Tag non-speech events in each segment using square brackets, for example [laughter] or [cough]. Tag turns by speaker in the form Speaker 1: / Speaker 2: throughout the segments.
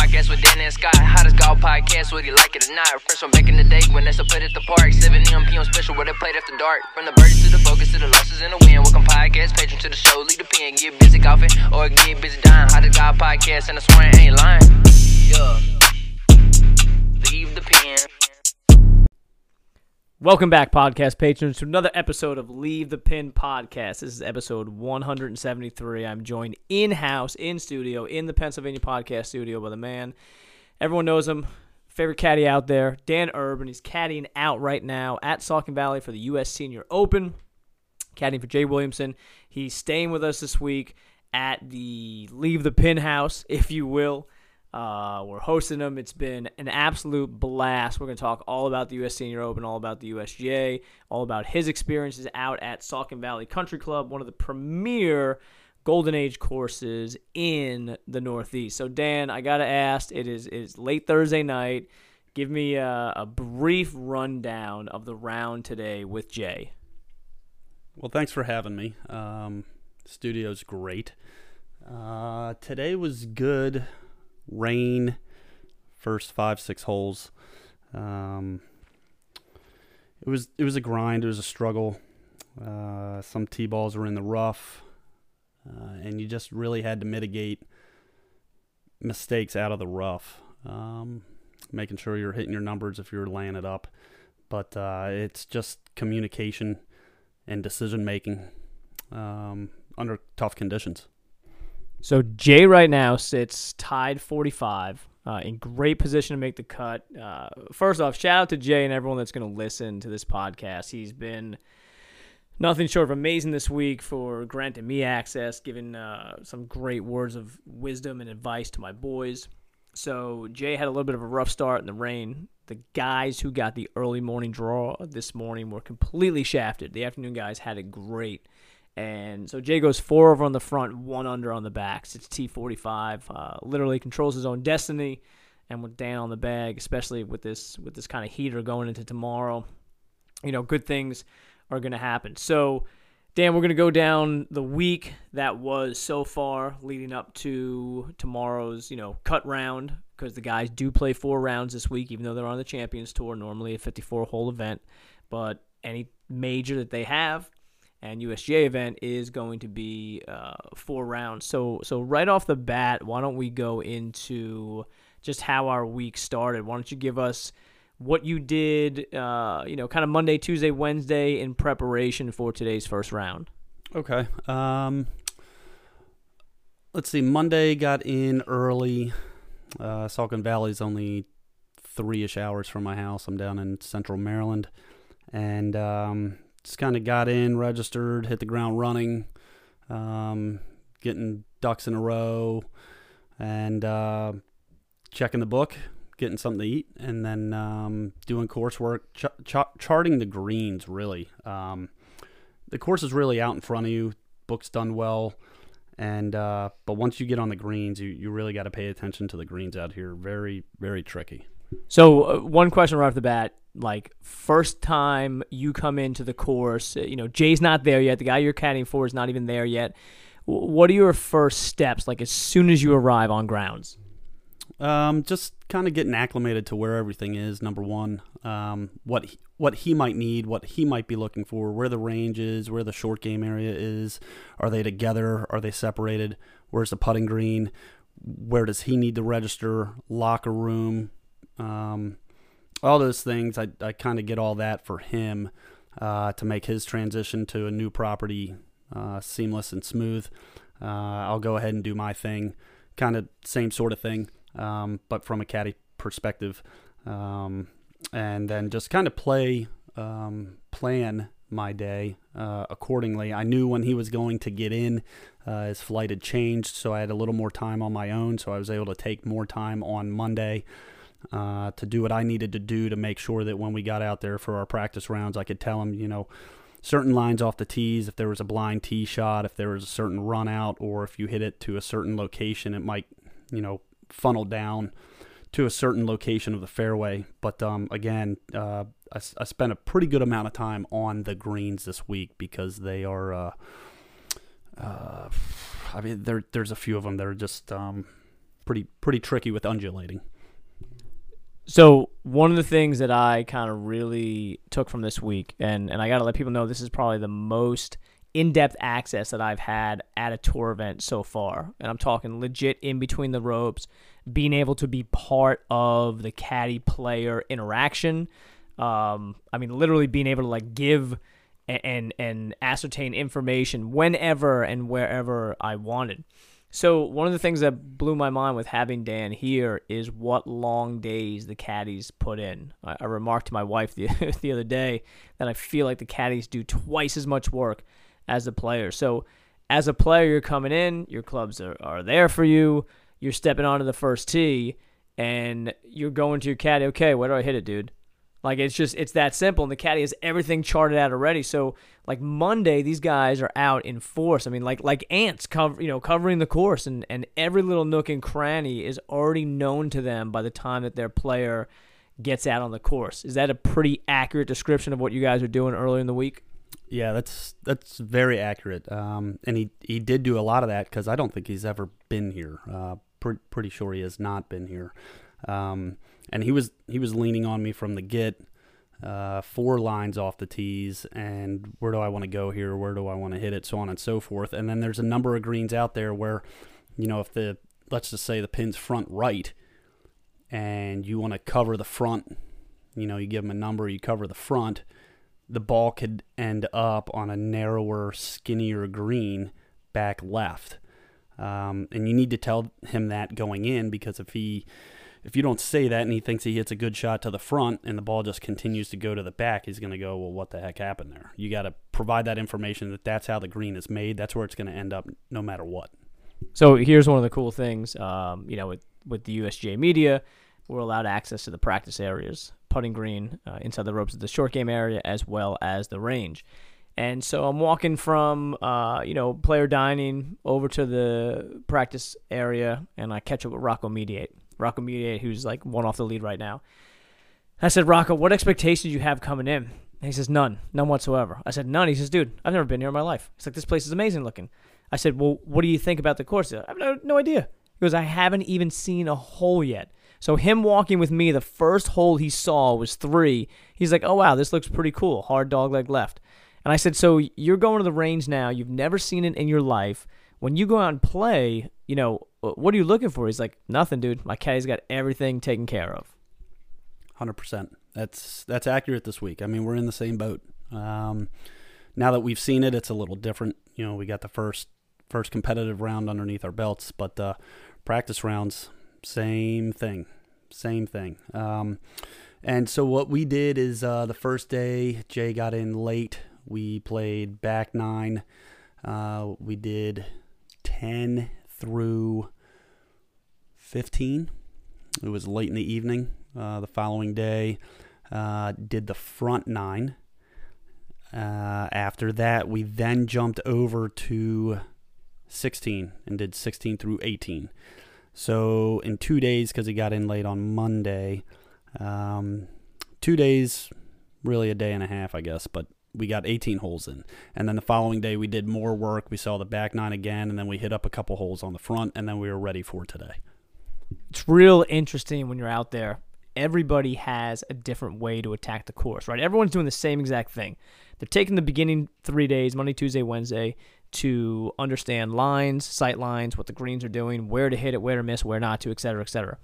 Speaker 1: podcast with Dan and Scott. Hottest golf podcast, whether you like it or not. Fresh from back in the day when they still played at the park. 7 a.m. p.m. special where they played after dark. From the birdies to the focus to the losses and the win. Welcome podcast, patron to the show. Lead the pen, get busy golfing or get busy dying. Hottest golf podcast, and I swear I ain't lying. Yeah. Leave the pin.
Speaker 2: Welcome back, podcast patrons, to another episode of Leave the Pin Podcast. This is episode 173. I'm joined in house, in studio, in the Pennsylvania podcast studio by the man. Everyone knows him, favorite caddy out there, Dan Urban. He's caddying out right now at Saucon Valley for the U.S. Senior Open, caddying for Jay Williamson. He's staying with us this week at the Leave the Pin House, if you will. Uh, we're hosting them. It's been an absolute blast. We're going to talk all about the U.S. Senior Open, all about the USGA, all about his experiences out at Saucon Valley Country Club, one of the premier Golden Age courses in the Northeast. So, Dan, I got to ask, it is, it is late Thursday night. Give me a, a brief rundown of the round today with Jay.
Speaker 3: Well, thanks for having me. Um, studio's great. Uh, today was good. Rain, first five six holes. Um, it was it was a grind. It was a struggle. Uh, some tee balls were in the rough, uh, and you just really had to mitigate mistakes out of the rough. Um, making sure you're hitting your numbers if you're laying it up, but uh, it's just communication and decision making um, under tough conditions.
Speaker 2: So Jay right now sits tied 45, uh, in great position to make the cut. Uh, first off, shout out to Jay and everyone that's going to listen to this podcast. He's been nothing short of amazing this week for granting me access, giving uh, some great words of wisdom and advice to my boys. So Jay had a little bit of a rough start in the rain. The guys who got the early morning draw this morning were completely shafted. The afternoon guys had it great. And so Jay goes four over on the front, one under on the backs. It's T45. Uh, literally controls his own destiny. And with Dan on the bag, especially with this with this kind of heater going into tomorrow, you know, good things are going to happen. So, Dan, we're going to go down the week that was so far leading up to tomorrow's, you know, cut round because the guys do play four rounds this week, even though they're on the Champions Tour, normally a 54 hole event. But any major that they have, and USGA event is going to be uh, four rounds. So so right off the bat, why don't we go into just how our week started? Why don't you give us what you did, uh, you know, kind of Monday, Tuesday, Wednesday in preparation for today's first round?
Speaker 3: Okay. Um, let's see. Monday got in early. Uh, Saucon Valley's only three-ish hours from my house. I'm down in Central Maryland, and um, just kind of got in, registered, hit the ground running, um, getting ducks in a row, and uh, checking the book, getting something to eat, and then um, doing coursework, ch- ch- charting the greens. Really, um, the course is really out in front of you. Book's done well, and uh, but once you get on the greens, you you really got to pay attention to the greens out here. Very very tricky.
Speaker 2: So uh, one question right off the bat, like first time you come into the course, you know Jay's not there yet. The guy you're caddying for is not even there yet. What are your first steps? Like as soon as you arrive on grounds.
Speaker 3: Um, just kind of getting acclimated to where everything is. Number one, um, what he, what he might need, what he might be looking for, where the range is, where the short game area is. Are they together? Are they separated? Where's the putting green? Where does he need to register? Locker room, um, all those things. I I kind of get all that for him uh, to make his transition to a new property uh, seamless and smooth. Uh, I'll go ahead and do my thing, kind of same sort of thing um, but from a caddy perspective, um, and then just kind of play, um, plan my day uh, accordingly. I knew when he was going to get in, uh, his flight had changed, so I had a little more time on my own, so I was able to take more time on Monday. Uh, to do what I needed to do to make sure that when we got out there for our practice rounds, I could tell him, you know, certain lines off the tees, if there was a blind tee shot, if there was a certain run out, or if you hit it to a certain location, it might, you know, funnel down to a certain location of the fairway. But um, again, uh, I, I spent a pretty good amount of time on the greens this week because they are. Uh, uh, I mean, there there's a few of them that are just um, pretty pretty tricky with undulating.
Speaker 2: So one of the things that I kind of really took from this week, and and I got to let people know this is probably the most in-depth access that I've had at a tour event so far, and I'm talking legit in between the ropes, being able to be part of the caddy player interaction. Um, I mean, literally being able to like give and and ascertain information whenever and wherever I wanted. So one of the things that blew my mind with having Dan here is what long days the caddies put in. I, I remarked to my wife the, [laughs] the other day that I feel like the caddies do twice as much work as the players. So as a player, you're coming in, your clubs are, are there for you, you're stepping onto the first tee, and you're going to your caddy, okay, where do I hit it, dude? Like it's just it's that simple, and the caddy has everything charted out already. So like Monday, these guys are out in force. I mean, like like ants cover you know covering the course, and and every little nook and cranny is already known to them by the time that their player gets out on the course. Is that a pretty accurate description of what you guys are doing earlier in the week?
Speaker 3: Yeah, that's that's very accurate. Um, and he he did do a lot of that because I don't think he's ever been here. Uh, pre- pretty sure he has not been here. Um, and he was he was leaning on me from the get, uh, for lines off the tees, and where do I want to go here? Where do I want to hit it? So on and so forth. And then there's a number of greens out there where, you know, if the let's just say the pin's front right, and you want to cover the front, you know, you give them a number, you cover the front, the ball could end up on a narrower, skinnier green back left. Um, and you need to tell him that going in because if he if you don't say that and he thinks he hits a good shot to the front and the ball just continues to go to the back, he's going to go, well, what the heck happened there? You got to provide that information that that's how the green is made. That's where it's going to end up no matter what.
Speaker 2: So here's one of the cool things, um, you know, with, with the USGA media, we're allowed access to the practice areas, putting green uh, inside the ropes of the short game area as well as the range. And so I'm walking from, uh, you know, player dining over to the practice area, and I catch up with Rocco Mediate. Rocco Mediate, who's like one off the lead right now. I said, Rocco, what expectations do you have coming in? And he says, none, none whatsoever. I said, none. He says, dude, I've never been here in my life. He's like, this place is amazing looking. I said, well, what do you think about the course? I have no, no idea. He goes, I haven't even seen a hole yet. So him walking with me, the first hole he saw was three. He's like, oh wow, this looks pretty cool. Hard dog leg left. And I said, so you're going to the range now. You've never seen it in your life. When you go out and play, you know, what are you looking for? He's like, nothing, dude. My caddy's got everything taken care of.
Speaker 3: Hundred percent. That's that's accurate this week. I mean, we're in the same boat. Um, now that we've seen it, it's a little different. You know, we got the first first competitive round underneath our belts, but uh, practice rounds, same thing, same thing. Um, and so what we did is uh, the first day, Jay got in late. We played back nine. Uh, we did ten through 15. It was late in the evening. Uh, the following day, uh, did the front nine. Uh, after that, we then jumped over to 16 and did 16 through 18. So in two days, because he got in late on Monday, um, two days, really a day and a half, I guess, but we got 18 holes in. And then the following day, we did more work. We saw the back nine again, and then we hit up a couple holes on the front, and then we were ready for today.
Speaker 2: It's real interesting when you're out there. Everybody has a different way to attack the course, right? Everyone's doing the same exact thing. They're taking the beginning three days, Monday, Tuesday, Wednesday, to understand lines, sight lines, what the greens are doing, where to hit it, where to miss, where not to, et cetera, et cetera.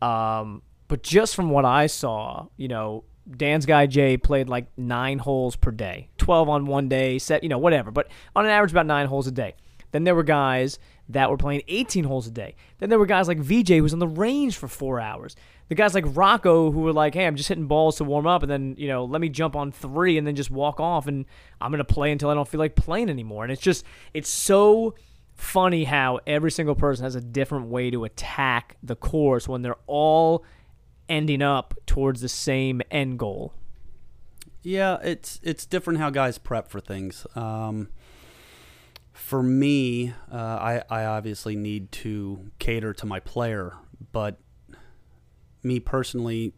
Speaker 2: Um, but just from what I saw, you know, Dan's guy Jay played like nine holes per day, 12 on one day, set, you know, whatever, but on an average about nine holes a day. Then there were guys that were playing 18 holes a day. Then there were guys like VJ who was on the range for four hours. The guys like Rocco who were like, hey, I'm just hitting balls to warm up, and then, you know, let me jump on three and then just walk off, and I'm going to play until I don't feel like playing anymore. And it's just, it's so funny how every single person has a different way to attack the course when they're all ending up towards the same end goal.
Speaker 3: Yeah, it's it's different how guys prep for things. Um, for me, uh, I I obviously need to cater to my player, but me personally,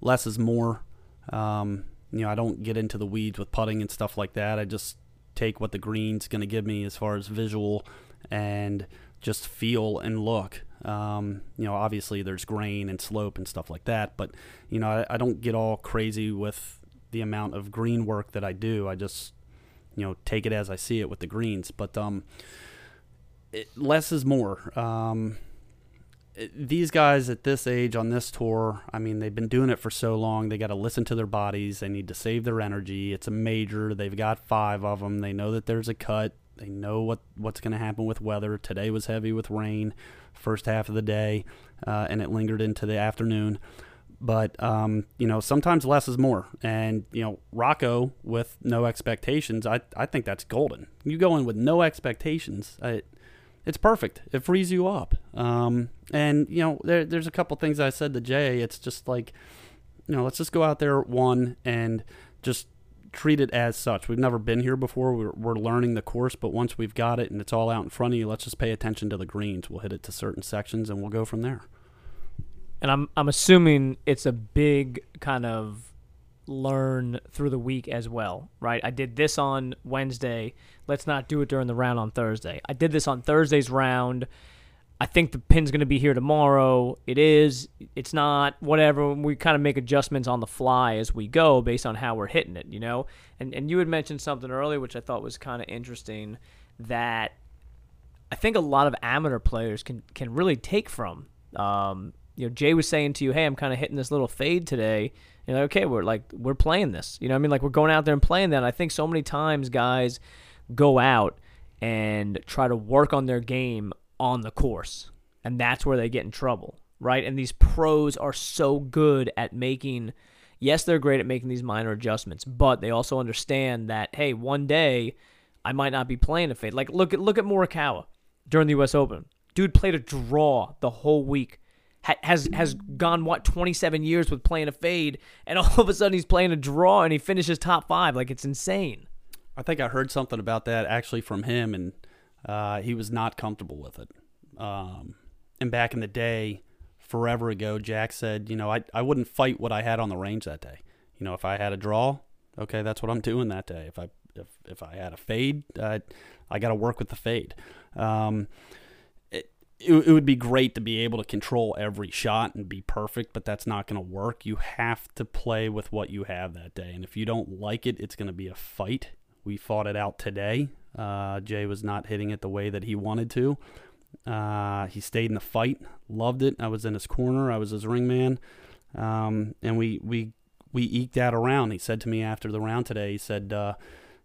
Speaker 3: less is more. Um, you know, I don't get into the weeds with putting and stuff like that. I just take what the green's going to give me as far as visual and just feel and look. Um, you know, obviously there's grain and slope and stuff like that, but you know, I, I don't get all crazy with the amount of green work that I do. I just you know take it as I see it with the greens. But um, it, less is more. Um, it, these guys at this age on this tour, I mean, they've been doing it for so long. They got to listen to their bodies. They need to save their energy. It's a major. They've got five of them. They know that there's a cut. They know what what's going to happen with weather. Today was heavy with rain, first half of the day, uh, and it lingered into the afternoon. But um, you know, sometimes less is more. And you know, Rocco with no expectations, I I think that's golden. You go in with no expectations, I, it's perfect. It frees you up. Um, and you know, there, there's a couple things I said to Jay. It's just like, you know, let's just go out there one and just treat it as such. We've never been here before. We're, we're learning the course, but once we've got it and it's all out in front of you, let's just pay attention to the greens. We'll hit it to certain sections and we'll go from there
Speaker 2: and I'm I'm assuming it's a big kind of learn through the week as well, right? I did this on Wednesday. Let's not do it during the round on Thursday. I did this on Thursday's round. I think the pin's going to be here tomorrow. It is. It's not. Whatever. We kind of make adjustments on the fly as we go based on how we're hitting it, you know. And and you had mentioned something earlier, which I thought was kind of interesting, that I think a lot of amateur players can can really take from. Um, you know, Jay was saying to you, "Hey, I'm kind of hitting this little fade today." You know, okay, we're like we're playing this. You know, I mean, like we're going out there and playing that. And I think so many times guys go out and try to work on their game on the course, and that's where they get in trouble, right? And these pros are so good at making. Yes, they're great at making these minor adjustments, but they also understand that hey, one day I might not be playing a fade. Like look at look at Morikawa during the U.S. Open. Dude played a draw the whole week has has gone what 27 years with playing a fade, and [laughs] all of a sudden he's playing a draw and he finishes top five. Like it's insane.
Speaker 3: I think I heard something about that actually from him, and uh, he was not comfortable with it. Um, and back in the day, forever ago, Jack said, you know, I I wouldn't fight what I had on the range that day. You know, if I had a draw, okay, that's what I'm doing that day. If I if if I had a fade, uh, I got to work with the fade. Um, it, it would be great to be able to control every shot and be perfect, but that's not going to work. You have to play with what you have that day. And if you don't like it, it's going to be a fight. We fought it out today. Uh, Jay was not hitting it the way that he wanted to. Uh, he stayed in the fight, loved it. I was in his corner. I was his ring man, um, and we we we eked that around. He said to me after the round today, he said, uh,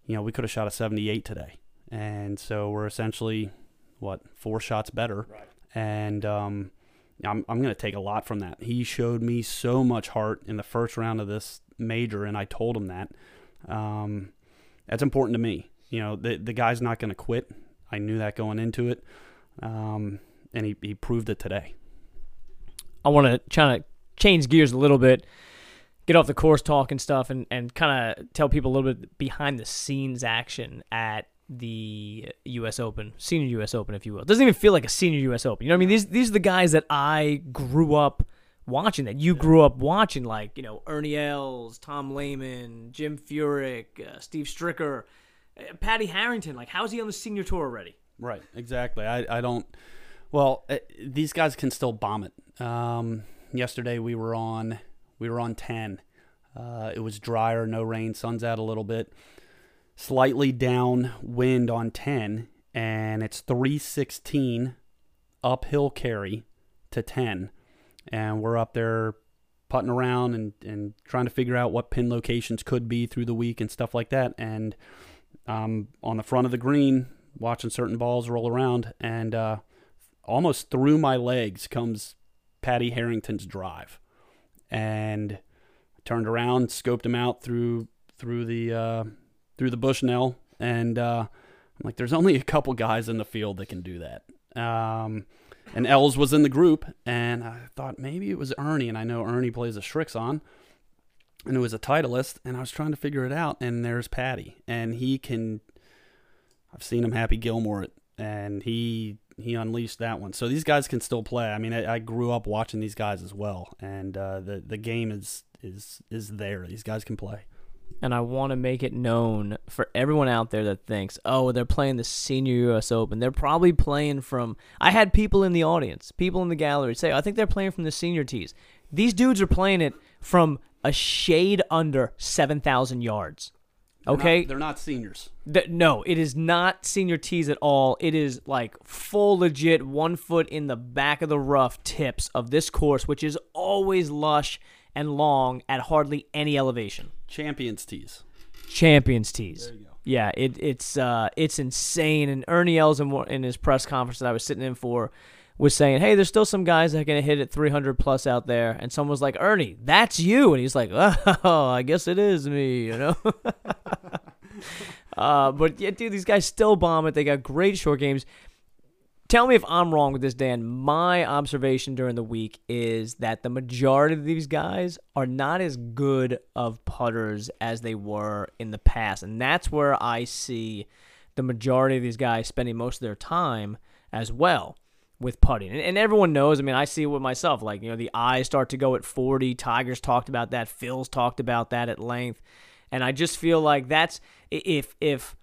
Speaker 3: "You know, we could have shot a 78 today." And so we're essentially what four shots better, right. and um, I'm I'm gonna take a lot from that. He showed me so much heart in the first round of this major, and I told him that. Um, that's important to me. You know, the the guy's not gonna quit. I knew that going into it, um, and he he proved it today.
Speaker 2: I want to try to change gears a little bit get off the course talk and stuff and, and kind of tell people a little bit behind the scenes action at the U.S. Open, senior U.S. Open, if you will. It doesn't even feel like a senior U.S. Open. You know what I mean? These these are the guys that I grew up watching, that you grew up watching, like you know Ernie Els, Tom Lehman, Jim Furyk, uh, Steve Stricker, Paddy Harrington. Like, how's he on the senior tour already?
Speaker 3: Right, exactly. I I don't. Well, uh, these guys can still bomb it. Um, yesterday we were on we were on ten. Uh, it was drier, no rain, sun's out a little bit slightly downwind on 10, and it's 316 uphill carry to 10. And we're up there putting around and, and trying to figure out what pin locations could be through the week and stuff like that. And um, on the front of the green, watching certain balls roll around, and uh, almost through my legs comes Paddy Harrington's drive. And I turned around, scoped him out through through the uh, through the Bushnell, and uh, I'm like, there's only a couple guys in the field that can do that. Um, and Els was in the group, and I thought maybe it was Ernie, and I know Ernie plays a Srixon, and it was a Titleist, and I was trying to figure it out, and there's Paddy, and he can. I've seen him Happy Gilmore, and he he unleashed that one. So these guys can still play. I mean, I, I grew up watching these guys as well, and uh, the the game is is is there. These guys can play.
Speaker 2: and I want to make it known for everyone out there that thinks, oh, they're playing the Senior US Open. They're probably playing from. I had people in the audience, people in the gallery say, I think they're playing from the Senior Tees. These dudes are playing it from a shade under 7,000 yards.
Speaker 3: They're
Speaker 2: Okay?
Speaker 3: not- they're not seniors.
Speaker 2: Th- no, it is not senior tees at all. It is like full legit one foot in the back of the rough tips of this course, which is always lush and long at hardly any elevation.
Speaker 3: Champions tees.
Speaker 2: Champions tees.
Speaker 3: There you go.
Speaker 2: Yeah, it, it's uh, it's insane. And Ernie Els in, in his press conference that I was sitting in for was saying, "Hey, there's still some guys that gonna hit it 300 plus out there." And someone was like, "Ernie, that's you," and he's like, "Oh, [laughs] I guess it is me," you know. [laughs] uh, but yeah, dude, these guys still bomb it. They got great short games. Tell me if I'm wrong with this, Dan. My observation during the week is that the majority of these guys are not as good of putters as they were in the past. And that's where I see the majority of these guys spending most of their time as well with putting. And, and everyone knows, I mean, I see it with myself. Like, you know, the eyes start to go at 40. Tigers talked about that. Phil's talked about that at length. And I just feel like that's if if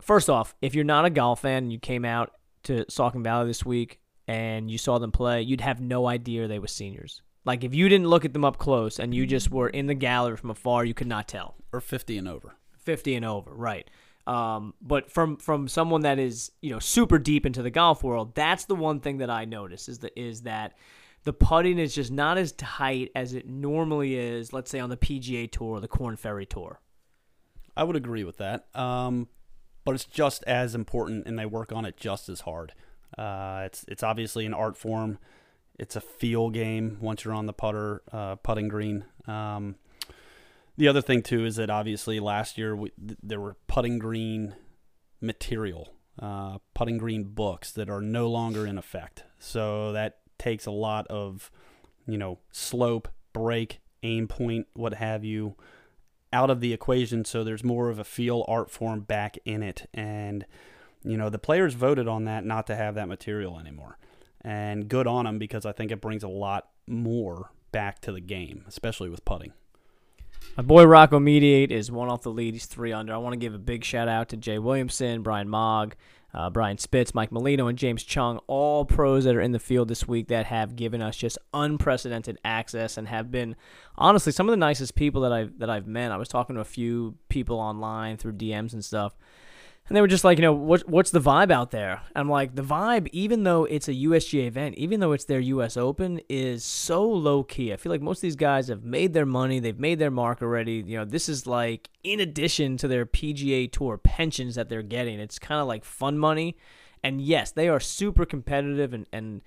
Speaker 2: first off, if you're not a golf fan and you came out to Saucon Valley this week and you saw them play, you'd have no idea they were seniors. Like if you didn't look at them up close and you just were in the gallery from afar, you could not tell.
Speaker 3: Or 50 and over.
Speaker 2: 50 and over, right? Um, but from from someone that is you know super deep into the golf world, that's the one thing that I notice is that is that the putting is just not as tight as it normally is. Let's say on the PGA Tour or the Corn Ferry Tour.
Speaker 3: I would agree with that. Um, but it's just as important, and they work on it just as hard. Uh, it's it's obviously an art form. It's a feel game once you're on the putter uh, putting green. Um, the other thing too is that obviously last year we, th- there were putting green material, uh, putting green books that are no longer in effect. So that takes a lot of, you know, slope, break, aim point, what have you, out of the equation. So there's more of a feel art form back in it, and you know the players voted on that not to have that material anymore, and good on them because I think it brings a lot more back to the game, especially with putting.
Speaker 2: My boy Rocco Mediate is one off the lead. He's three under. I want to give a big shout out to Jay Williamson, Brian Mogg, uh, Brian Spitz, Mike Molino, and James Chung, all pros that are in the field this week that have given us just unprecedented access and have been honestly some of the nicest people that I've that I've met. I was talking to a few people online through DMs and stuff. And they were just like, you know, what, what's the vibe out there? I'm like, the vibe, even though it's a USGA event, even though it's their US Open, is so low key. I feel like most of these guys have made their money, they've made their mark already. You know, this is like in addition to their PGA Tour pensions that they're getting. It's kind of like fun money. And yes, they are super competitive and, and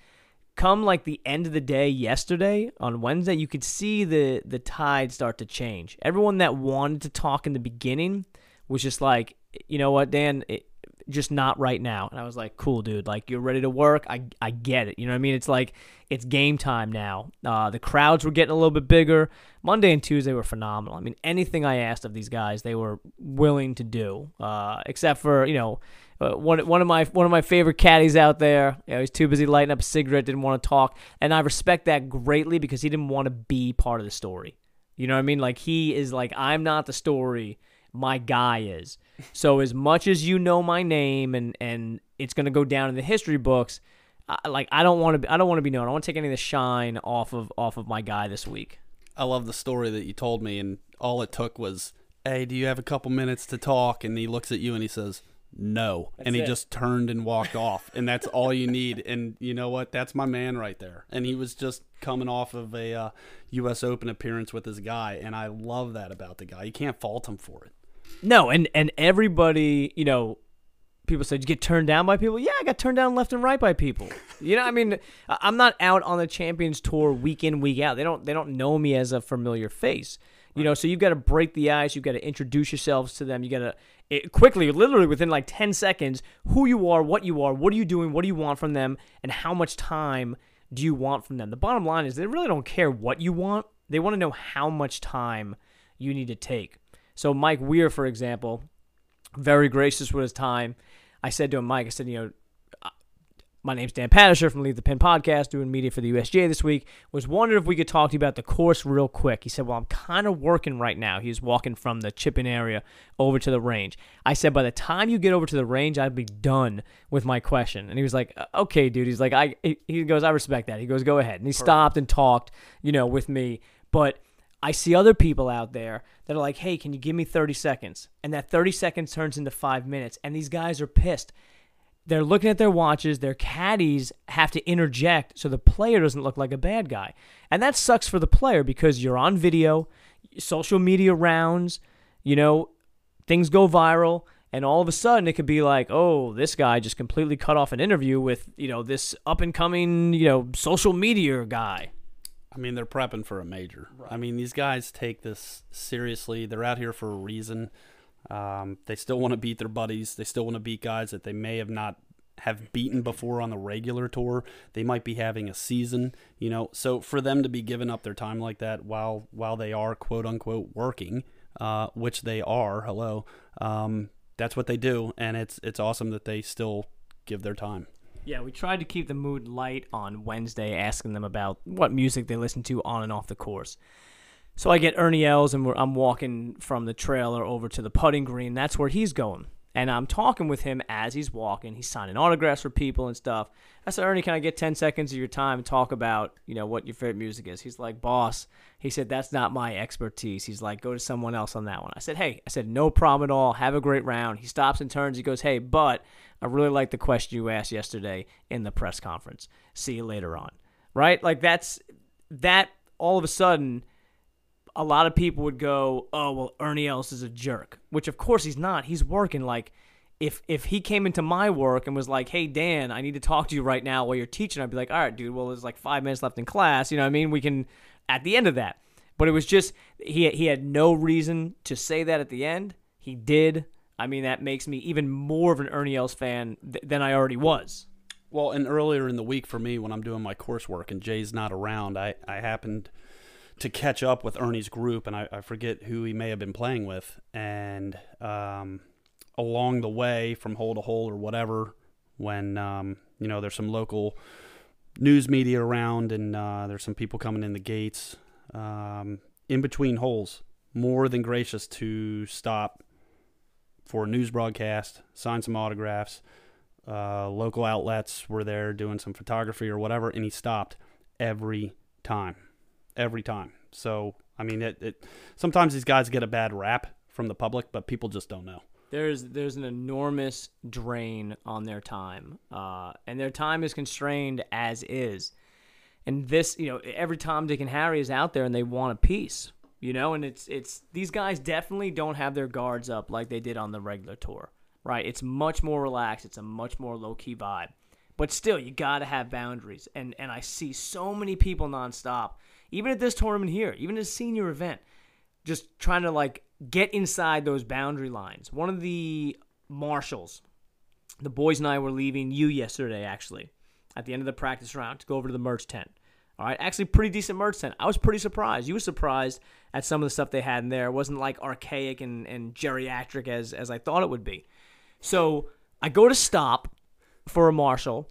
Speaker 2: come like the end of the day yesterday on Wednesday, you could see the the tide start to change. Everyone that wanted to talk in the beginning was just like, you know what, Dan, it, just not right now. And I was like, cool, dude. Like you're ready to work. I I get it. You know what I mean? It's like it's game time now. Uh, the crowds were getting a little bit bigger. Monday and Tuesday were phenomenal. I mean, anything I asked of these guys, they were willing to do. Uh, except for you know. Uh, one one of my one of my favorite caddies out there. You know, he's too busy lighting up a cigarette, didn't want to talk, and I respect that greatly because he didn't want to be part of the story. You know what I mean? Like he is like I'm not the story, my guy is. So as much as you know my name and and it's gonna go down in the history books, I, like I don't want to I don't want to be known. I don't want to take any of the shine off of off of my guy this week.
Speaker 3: I love the story that you told me, and all it took was, "Hey, do you have a couple minutes to talk?" And he looks at you and he says, "No," and he
Speaker 2: it.
Speaker 3: just turned and walked off, and that's all you need. And you know what? That's my man right there. And he was just coming off of a uh, U.S. Open appearance with his guy, and I love that about the guy. You can't fault him for it.
Speaker 2: No, and and everybody, you know, people say, you get turned down by people?" Yeah, I got turned down left and right by people. You know, I mean, I'm not out on the Champions Tour week in week out. They don't they don't know me as a familiar face. You know, so you've got to break the ice. You've got to introduce yourselves to them. You got to it, quickly, literally within like ten seconds, who you are, what you are, what are you doing, what do you want from them, and how much time do you want from them. The bottom line is they really don't care what you want. They want to know how much time you need to take. So Mike Weir, for example, very gracious with his time. I said to him, Mike, I said, you know, my name's Dan Panisher from Leave the Pin Podcast, doing media for the USGA this week. Was wondering if we could talk to you about the course real quick. He said, Well, I'm kind of working right now. He's walking from the chipping area over to the range. I said, By the time you get over to the range, I'd be done with my question. And he was like, "Uh, Okay, dude. He's like, I he goes, I respect that. He goes, Go ahead. And he stopped and talked, you know, with me. But I see other people out there that are like, hey, can you give me 30 seconds? And that 30 seconds turns into five minutes. And these guys are pissed. They're looking at their watches. Their caddies have to interject so the player doesn't look like a bad guy. And that sucks for the player because you're on video, social media rounds, you know, things go viral. And all of a sudden, it could be like, oh, this guy just completely cut off an interview with, you know, this up and coming, you know, social media guy.
Speaker 3: I mean, they're prepping for a major. I mean, these guys take this seriously. They're out here for a reason. Um, they still want to beat their buddies. They still want to beat guys that they may have not have beaten before on the regular tour. They might be having a season, you know. So for them to be giving up their time like that while while they are quote unquote working, uh, which they are, hello, um, that's what they do, and it's it's awesome that they still give their time.
Speaker 2: Yeah, we tried to keep the mood light on Wednesday, asking them about what music they listen to on and off the course. So I get Ernie Els, and I'm walking from the trailer over to the putting green. That's where he's going. And I'm talking with him as he's walking. He's signing autographs for people and stuff. I said, Ernie, can I get 10 seconds of your time and talk about, you know, what your favorite music is? He's like, boss. He said, that's not my expertise. He's like, go to someone else on that one. I said, hey, I said, no problem at all. Have a great round. He stops and turns. He goes, hey, but I really like the question you asked yesterday in the press conference. See you later on. Right? Like that's that all of a sudden a lot of people would go, "Oh, well Ernie Els is a jerk," which of course he's not. He's working like if if he came into my work and was like, "Hey Dan, I need to talk to you right now while you're teaching," I'd be like, "All right, dude. Well, there's like five minutes left in class. You know what I mean? We can at the end of that." But it was just he he had no reason to say that at the end. He did. I mean, that makes me even more of an Ernie Els fan th- than I already was.
Speaker 3: Well, and earlier in the week for me, when I'm doing my coursework and Jay's not around, I, I happened to catch up with Ernie's group, and I, I forget who he may have been playing with. And um, along the way, from hole to hole or whatever, when um, you know there's some local news media around, and uh, there's some people coming in the gates, um, in between holes, more than gracious to stop for a news broadcast, sign some autographs. Uh, local outlets were there doing some photography or whatever, and he stopped every time, every time. So I mean, it, it sometimes these guys get a bad rap from the public, but people just don't know.
Speaker 2: There's there's an enormous drain on their time, uh, and their time is constrained as is. And this, you know, every Tom, Dick, and Harry is out there, and they want a piece, you know. And it's it's these guys definitely don't have their guards up like they did on the regular tour, right? It's much more relaxed. It's a much more low key vibe, but still, you got to have boundaries. And and I see so many people nonstop, even at this tournament here, even a senior event, just trying to like get inside those boundary lines. One of the marshals, the boys and I were leaving you yesterday, actually, at the end of the practice round to go over to the merch tent. All right, actually, pretty decent merch tent. I was pretty surprised. You were surprised at some of the stuff they had in there. It wasn't like archaic and, and geriatric as as I thought it would be. So I go to stop for a marshal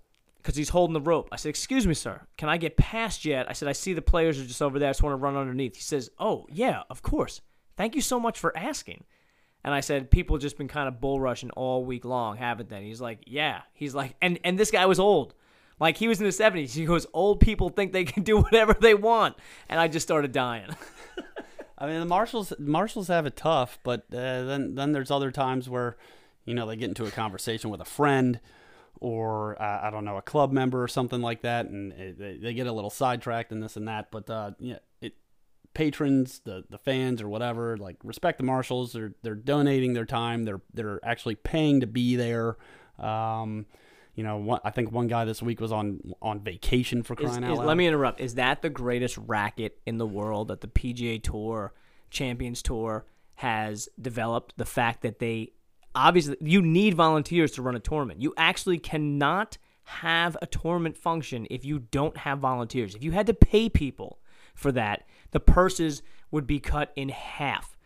Speaker 2: because he's holding the rope. I said, "Excuse me, sir, can I get past yet?" I said, "I see the players are just over there. I just want to run underneath." He says, "Oh yeah, of course. Thank you so much for asking." And I said, "People have just been kind of bull rushing all week long, haven't they?" He's like, "Yeah." He's like, and and this guy was old. Like he was in the 70s. He goes, "Old people think they can [laughs] do whatever they want." And I just started dying. [laughs]
Speaker 3: I mean, the marshals marshals have it tough, but uh, then then there's other times where, you know, they get into a conversation with a friend, or uh, I don't know, a club member or something like that, and it, they, they get a little sidetracked and this and that. But uh, yeah, it patrons, the the fans or whatever, like respect the marshals. They're they're donating their time. They're they're actually paying to be there. Um, you know, one, I think one guy this week was on on vacation for
Speaker 2: Is-
Speaker 3: crying out
Speaker 2: is-
Speaker 3: loud.
Speaker 2: let me interrupt. Is that the greatest racket in the world that the PGA Tour, Champions Tour has developed? The fact that they obviously you need volunteers to run a tournament. You actually cannot have a tournament function if you don't have volunteers. If you had to pay people for that, the purses would be cut in half.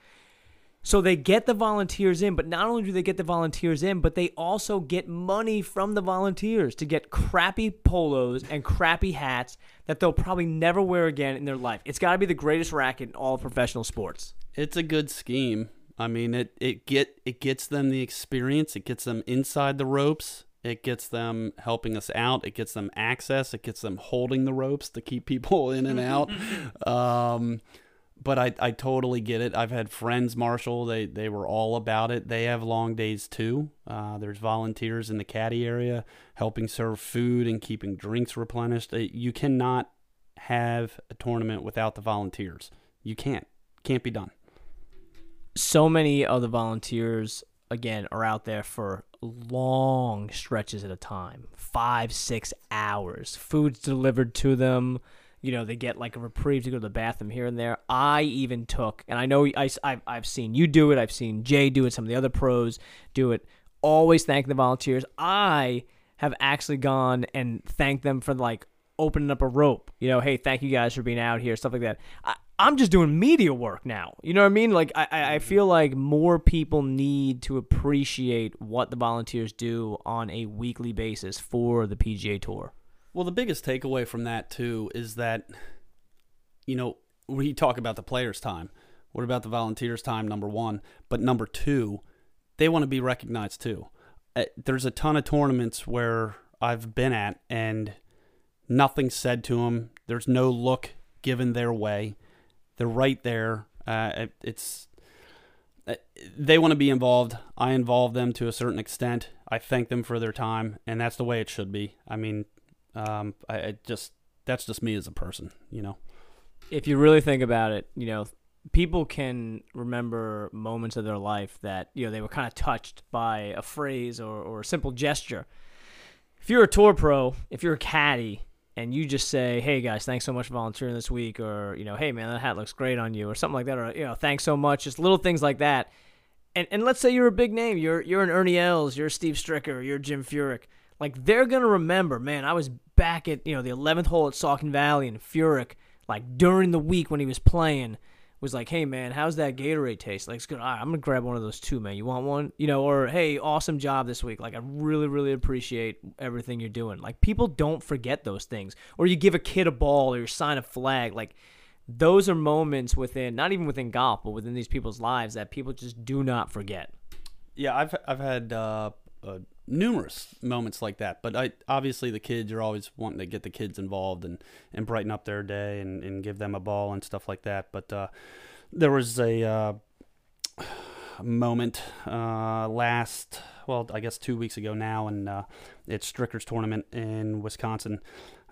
Speaker 2: So they get the volunteers in, but not only do they get the volunteers in, but they also get money from the volunteers to get crappy polos and crappy hats that they'll probably never wear again in their life. It's got to be the greatest racket in all professional sports.
Speaker 3: It's a good scheme. I mean, it it get it gets them the experience. It gets them inside the ropes. It gets them helping us out. It gets them access. It gets them holding the ropes to keep people [laughs] in and out. [laughs] um, but I, I totally get it. I've had friends, marshal. They they were all about it. They have long days too. Uh, there's volunteers in the caddy area helping serve food and keeping drinks replenished. Uh, you cannot have a tournament without the volunteers. You can't. Can't be done.
Speaker 2: So many of the volunteers again are out there for long stretches at a time, five six hours. Food's delivered to them you know, they get like a reprieve to go to the bathroom here and there. I even took, and I know I, I've, I've seen you do it, I've seen Jay do it, some of the other pros do it. Always thank the volunteers. I have actually gone and thanked them for like opening up a rope. You know, hey, thank you guys for being out here, stuff like that. I, I'm just doing media work now. You know what I mean? Like I, I feel like more people need to appreciate what the volunteers do on a weekly basis for the PGA Tour.
Speaker 3: Well, the biggest takeaway from that too is that you know we talk about the players' time. What about the volunteers' time? Number one, but number two, they want to be recognized too. Uh, there's a ton of tournaments where I've been at and nothing's said to them. There's no look given their way. They're right there. Uh, it's uh, they want to be involved. I involve them to a certain extent. I thank them for their time, and that's the way it should be. I mean, um, I, I just that's just me as a person, you know.
Speaker 2: If you really think about it, you know, people can remember moments of their life that you know they were kind of touched by a phrase or, or a simple gesture. If you're a tour pro, if you're a caddy, and you just say, "Hey guys, thanks so much for volunteering this week," or you know, "Hey man, that hat looks great on you," or something like that, or you know, "Thanks so much," just little things like that. And and let's say you're a big name, you're you're an Ernie Els, you're Steve Stricker, you're Jim Furyk. Like they're gonna remember, man. I was back at you know the 11th hole at Saucon Valley and Furyk, like during the week when he was playing, was like, "Hey man, how's that Gatorade taste?" Like, it's good. I'm gonna grab one of those too, man. You want one? You know, or hey, awesome job this week. Like, I really, really appreciate everything you're doing. Like, people don't forget those things. Or you give a kid a ball or you sign a flag. Like, those are moments within, not even within golf, but within these people's lives that people just do not forget.
Speaker 3: Yeah, I've I've had uh, uh, numerous moments like that. But I obviously the kids are always wanting to get the kids involved and, and brighten up their day and, and give them a ball and stuff like that. But uh, there was a uh, [sighs] moment uh, last, well, I guess two weeks ago now, and uh, it's Stricker's tournament in Wisconsin,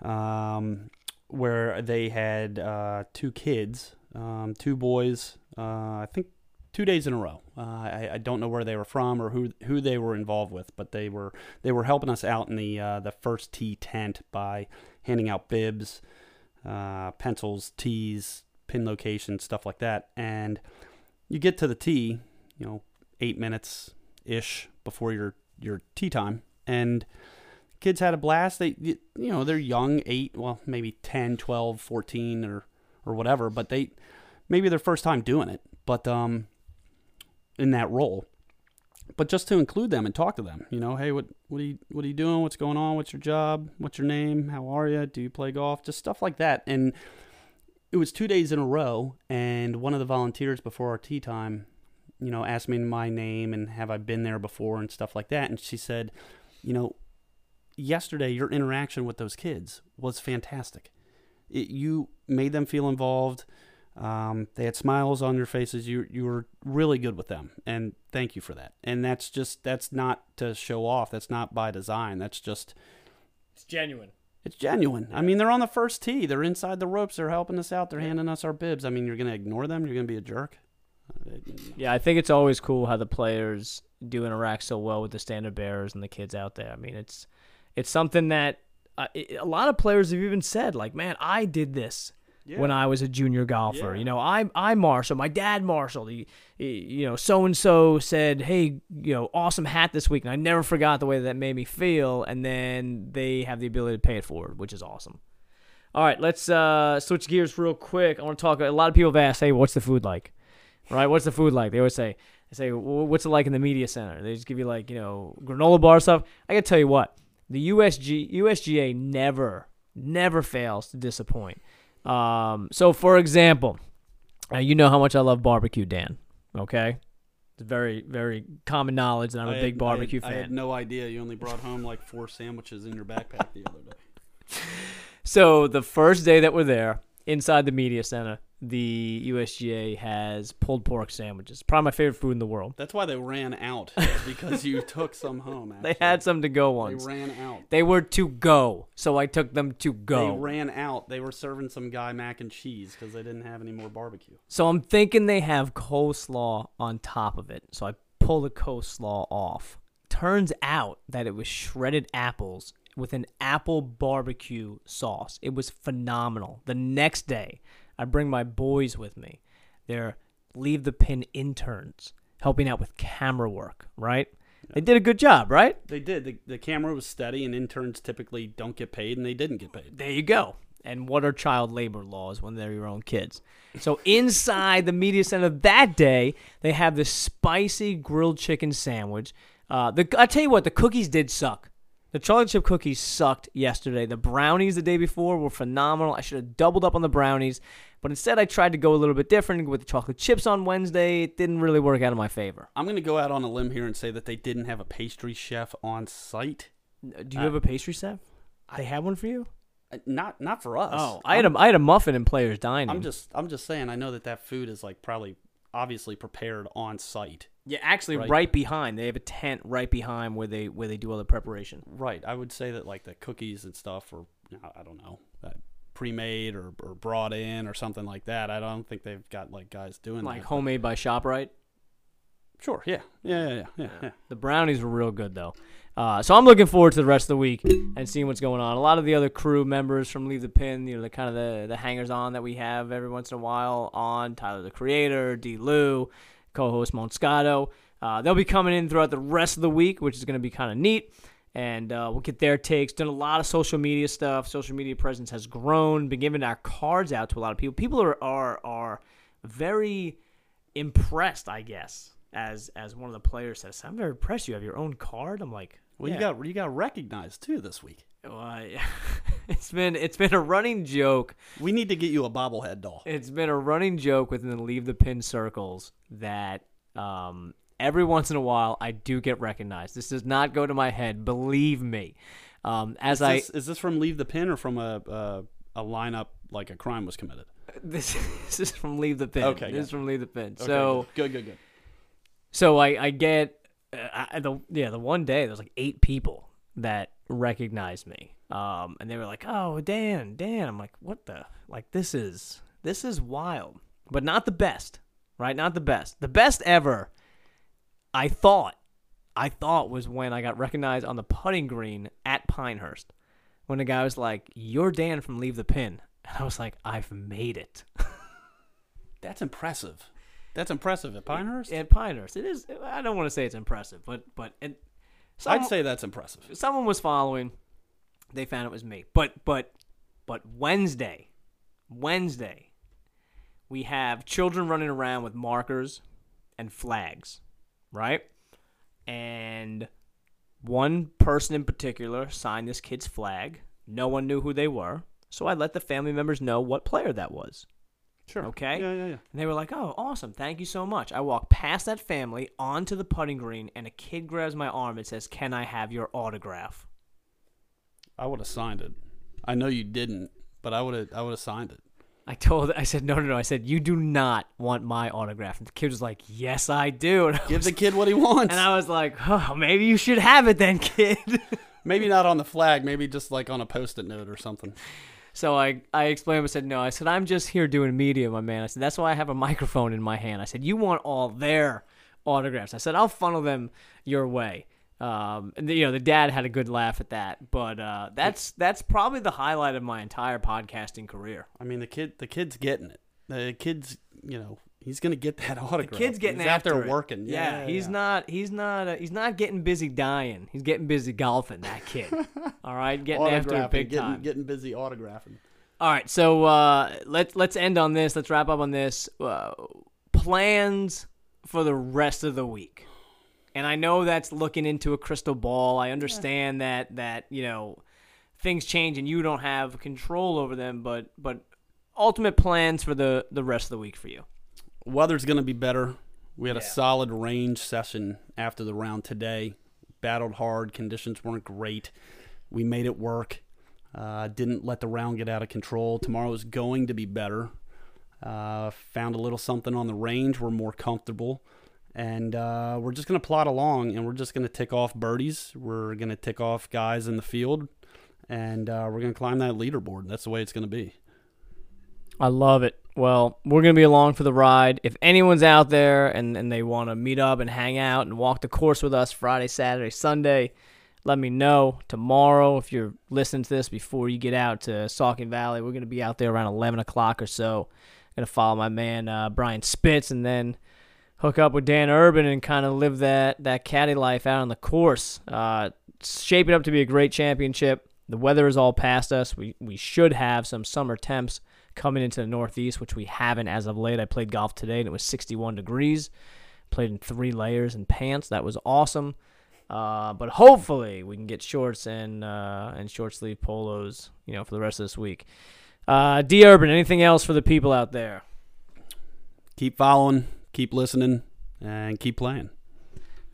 Speaker 3: um, where they had uh, two kids, um, two boys. Uh, I think two days in a row. Uh, I, I, don't know where they were from or who who they were involved with, but they were they were helping us out in the uh, the first tee tent by handing out bibs, uh, pencils, tees, pin locations, stuff like that. And you get to the tee, you know, eight minutes ish before your your tee time, and kids had a blast. They you know they're young, eight, well maybe 10, 12, 14 or or whatever, but they maybe their first time doing it. But um, in that role. But just to include them and talk to them, you know, hey, what what are you what are you doing? What's going on? What's your job? What's your name? How are you? Do you play golf? Just stuff like that. And it was two days in a row, and one of the volunteers before our tee time, you know, asked me my name and have I been there before and stuff like that. And she said, you know, yesterday your interaction with those kids was fantastic. It, you made them feel involved. Um, they had smiles on their faces. You you were really good with them, and thank you for that. And that's just that's not to show off. That's not by design. That's just
Speaker 2: it's genuine.
Speaker 3: It's genuine. I mean, they're on the first tee. They're inside the ropes. They're helping us out. They're handing us our bibs. I mean, you're gonna ignore them. You're gonna be a jerk.
Speaker 2: Yeah, I think it's always cool how the players do interact so well with the standard bearers and the kids out there. I mean, it's it's something that uh, it, a lot of players have even said, like, "Man, I did this." Yeah. when I was a junior golfer. Yeah. You know, I I marshal. My dad marshaled. He, he you know, so and so said, "Hey, you know, awesome hat this week," and I never forgot the way that made me feel. And then they have the ability to pay it forward, which is awesome. All right, let's uh, switch gears real quick. I want to talk. A lot of people have asked, "Hey, what's the food like?" right? What's the food like? They always say, they say, "Wh- what's it like in the media center? They just give you like, you know, granola bar stuff. I gotta tell you what, the USG USGA never, never fails to disappoint. Um, so for example, uh, you know how much I love barbecue, Dan. Okay, it's very, very common knowledge that I'm a big
Speaker 3: had-
Speaker 2: barbecue
Speaker 3: I had,
Speaker 2: fan.
Speaker 3: I had no idea you only brought home like four sandwiches in your backpack the other day. [laughs]
Speaker 2: So the first day that we're there, inside the media center, the USGA has pulled pork sandwiches. Probably my favorite food in the world.
Speaker 3: That's why they ran out [laughs] because you took some home.
Speaker 2: They had some to go once.
Speaker 3: They ran out.
Speaker 2: They were to go, so I took them to go.
Speaker 3: They ran out. They were serving some guy mac and cheese because they didn't have any more barbecue.
Speaker 2: So I'm thinking they have coleslaw on top of it. So I pull the coleslaw off. Turns out that it was shredded apples with an apple barbecue sauce. It was phenomenal. The next day, I bring my boys with me. They're leave the pin interns helping out with camera work, right? They did a good job, right?
Speaker 3: They did. The, the camera was steady, and interns typically don't get paid, and they didn't get paid.
Speaker 2: There you go. And what are child labor laws when they're your own kids? So inside the media center that day, they have this spicy grilled chicken sandwich. Uh, the I tell you what, the cookies did suck. The chocolate chip cookies sucked yesterday. The brownies the day before were phenomenal. I should have doubled up on the brownies, but instead I tried to go a little bit different with the chocolate chips on Wednesday. It didn't really work out in my favor.
Speaker 3: I'm going to go out on a limb here and say that they didn't have a pastry chef on site.
Speaker 2: Do you have a pastry chef? They have one for you?
Speaker 3: Uh, Not not for us.
Speaker 2: Oh, I had a I had a muffin in Players Dining.
Speaker 3: I'm just I'm just saying. I know that that food is like probably obviously prepared on site.
Speaker 2: Yeah, actually,
Speaker 3: Right.
Speaker 2: right. behind. They have a tent right behind where they where they do all the preparation.
Speaker 3: Right. I would say that like the cookies and stuff or I- I don't know uh, pre-made or, or brought in or something like that. I don't think they've got like guys doing
Speaker 2: Like
Speaker 3: that.
Speaker 2: homemade by Shoprite.
Speaker 3: Sure. Yeah. Yeah. Yeah. Yeah. yeah.
Speaker 2: The brownies were real good though. Uh, so I'm looking forward to the rest of the week and seeing what's going on. A lot of the other crew members from Leave the Pin, you know, the kind of the the hangers on that we have every once in a while on Tyler the Creator, D. Lou, co-host Monscato. Uh, they'll be coming in throughout the rest of the week, which is going to be kind of neat. And uh, we'll get their takes. Done a lot of social media stuff. Social media presence has grown. Been giving our cards out to a lot of people. People are are are very impressed, I guess. As as one of the players says, I'm very impressed. You have your own card. I'm like,
Speaker 3: Well,
Speaker 2: yeah.
Speaker 3: you got you got recognized too this week.
Speaker 2: Well, I- [laughs] it's been it's been a running joke.
Speaker 3: We need to get you a bobblehead doll.
Speaker 2: It's been a running joke within the leave the pin circles that um, every once in a while I do get recognized. This does not go to my head, believe me. Um, as
Speaker 3: Is
Speaker 2: I
Speaker 3: this, is this from Leave the Pin or from a a, a lineup like a crime was committed? [laughs]
Speaker 2: this, this is from leave the pin.
Speaker 3: Okay,
Speaker 2: this is from leave the pin.
Speaker 3: Okay,
Speaker 2: so
Speaker 3: good, good, good.
Speaker 2: So I, I get uh, I, the yeah the one day there was like eight people that recognized me, um, and they were like, "Oh, Dan, Dan." I'm like, "What the? Like this is this is wild, but not the best, right? Not the best. The best ever. I thought, I thought was when I got recognized on the putting green at Pinehurst, when the guy was like, "You're Dan from Leave the Pin," [laughs] and I was like, "I've made it." [laughs]
Speaker 3: That's impressive. That's impressive at Pinehurst.
Speaker 2: at Pinehurst. It is. I don't want to say it's impressive, but but it,
Speaker 3: I'd say that's impressive.
Speaker 2: someone was following. They found it was me. But but but Wednesday, Wednesday, we have children running around with markers and flags, right? And one person in particular signed this kid's flag. No one knew who they were, so I let the family members know what player that was.
Speaker 3: Sure.
Speaker 2: Okay.
Speaker 3: Yeah, yeah, yeah.
Speaker 2: And they were like, "Oh, awesome! Thank you so much." I walk past that family onto the putting green, and a kid grabs my arm and says, "Can I have your autograph?"
Speaker 3: I would have signed it. I know you didn't, but I would have. I would have signed it.
Speaker 2: I told, I said, "No, no, no." I said, "You do not want my autograph." And the kid was like, "Yes, I do." And I
Speaker 3: Give
Speaker 2: was,
Speaker 3: the kid what he [laughs] wants.
Speaker 2: and I was like, "Oh, maybe you should have it then, [laughs] kid."
Speaker 3: maybe not on the flag. Maybe just like on a post-it note or something.
Speaker 2: so I, I explained. I said, "No." I said, "I'm just here doing media, my man." I said, "That's why I have a microphone in my hand." I said, "You want all their autographs?" I said, "I'll funnel them your way." Um, and the, you know, the dad had a good laugh at that, but uh, that's that's probably the highlight of my entire podcasting career.
Speaker 3: I mean, the kid. The kid's getting it. The kid's. You know, he's gonna get that [laughs] autograph.
Speaker 2: The Kid's getting
Speaker 3: he's
Speaker 2: after
Speaker 3: out there
Speaker 2: it.
Speaker 3: working.
Speaker 2: Yeah,
Speaker 3: Yeah,
Speaker 2: he's
Speaker 3: yeah.
Speaker 2: not. He's not. Uh, he's not getting busy dying. He's getting busy golfing. That kid. [laughs] All right, getting after it big
Speaker 3: getting,
Speaker 2: time.
Speaker 3: getting busy autographing.
Speaker 2: All right, so uh, let's let's end on this. Let's wrap up on this. Uh, plans for the rest of the week. And I know that's looking into a crystal ball. I understand that that, you know, things change and you don't have control over them, but but ultimate plans for the the rest of the week for you.
Speaker 3: Weather's going to be better. We had
Speaker 2: Yeah.
Speaker 3: a solid range session after the round today. Battled hard. Conditions weren't great. We made it work. Uh, didn't let the round get out of control. Tomorrow is going to be better. Uh, found a little something on the range. We're more comfortable. And uh, we're just going to plot along and we're just going to tick off birdies. We're going to tick off guys in the field. And uh, we're going to climb that leaderboard. That's the way it's going to be.
Speaker 2: I love it. Well, we're going to be along for the ride. If anyone's out there and, and they want to meet up and hang out and walk the course with us Friday, Saturday, Sunday, let me know. Tomorrow, if you're listening to this before you get out to Saucon Valley, we're going to be out there around 11 o'clock or so. I'm Going to follow my man uh, Brian Spitz and then hook up with Dan Urban and kind of live that, that caddy life out on the course. Uh, shaping up to be a great championship. The weather is all past us. We, we should have some summer temps coming into the Northeast, which we haven't as of late. I played golf today and it was 61 degrees. Played in three layers and pants. That was awesome. Uh, but hopefully we can get shorts and uh, and short sleeve polos, you know, for the rest of this week. Uh, D Urban, anything else for the people out there?
Speaker 3: Keep following, keep listening, and keep playing.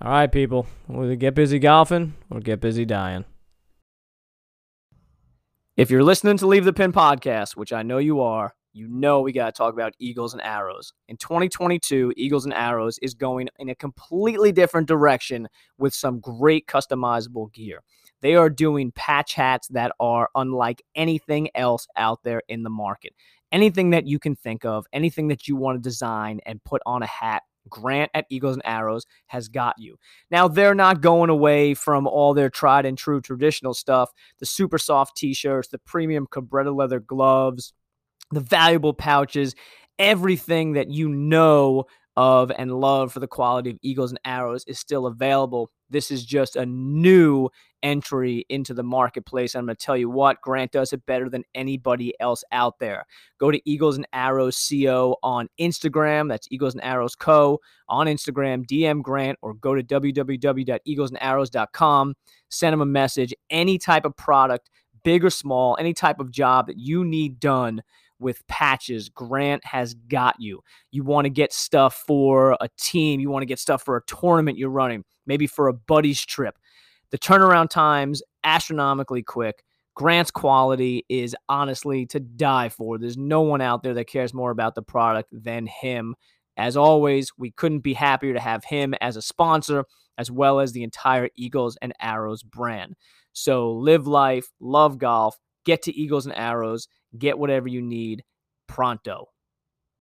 Speaker 2: All right, people. We'll either get busy golfing or get busy dying. If you're listening to Leave the Pin podcast, which I know you are, you know we got to talk about Eagles and Arrows. In 2022, Eagles and Arrows is going in a completely different direction with some great customizable gear. They are doing patch hats that are unlike anything else out there in the market. Anything that you can think of, anything that you want to design and put on a hat, Grant at Eagles and Arrows has got you. Now, they're not going away from all their tried and true traditional stuff the super soft t shirts, the premium Cabretta leather gloves, the valuable pouches, everything that you know of and love for the quality of Eagles and Arrows is still available. This is just a new entry into the marketplace. I'm going to tell you what, Grant does it better than anybody else out there. Go to Eagles and Arrows CO on Instagram. That's Eagles and Arrows Co. on Instagram. DM Grant or go to www.eaglesandarrows.com. Send him a message. Any type of product, big or small, any type of job that you need done with patches, Grant has got you. You want to get stuff for a team, you want to get stuff for a tournament you're running, maybe for a buddy's trip. The turnaround times astronomically quick. Grant's quality is honestly to die for. There's no one out there that cares more about the product than him. As always, we couldn't be happier to have him as a sponsor, as well as the entire Eagles and Arrows brand. So live life, love golf, get to Eagles and Arrows, get whatever you need pronto.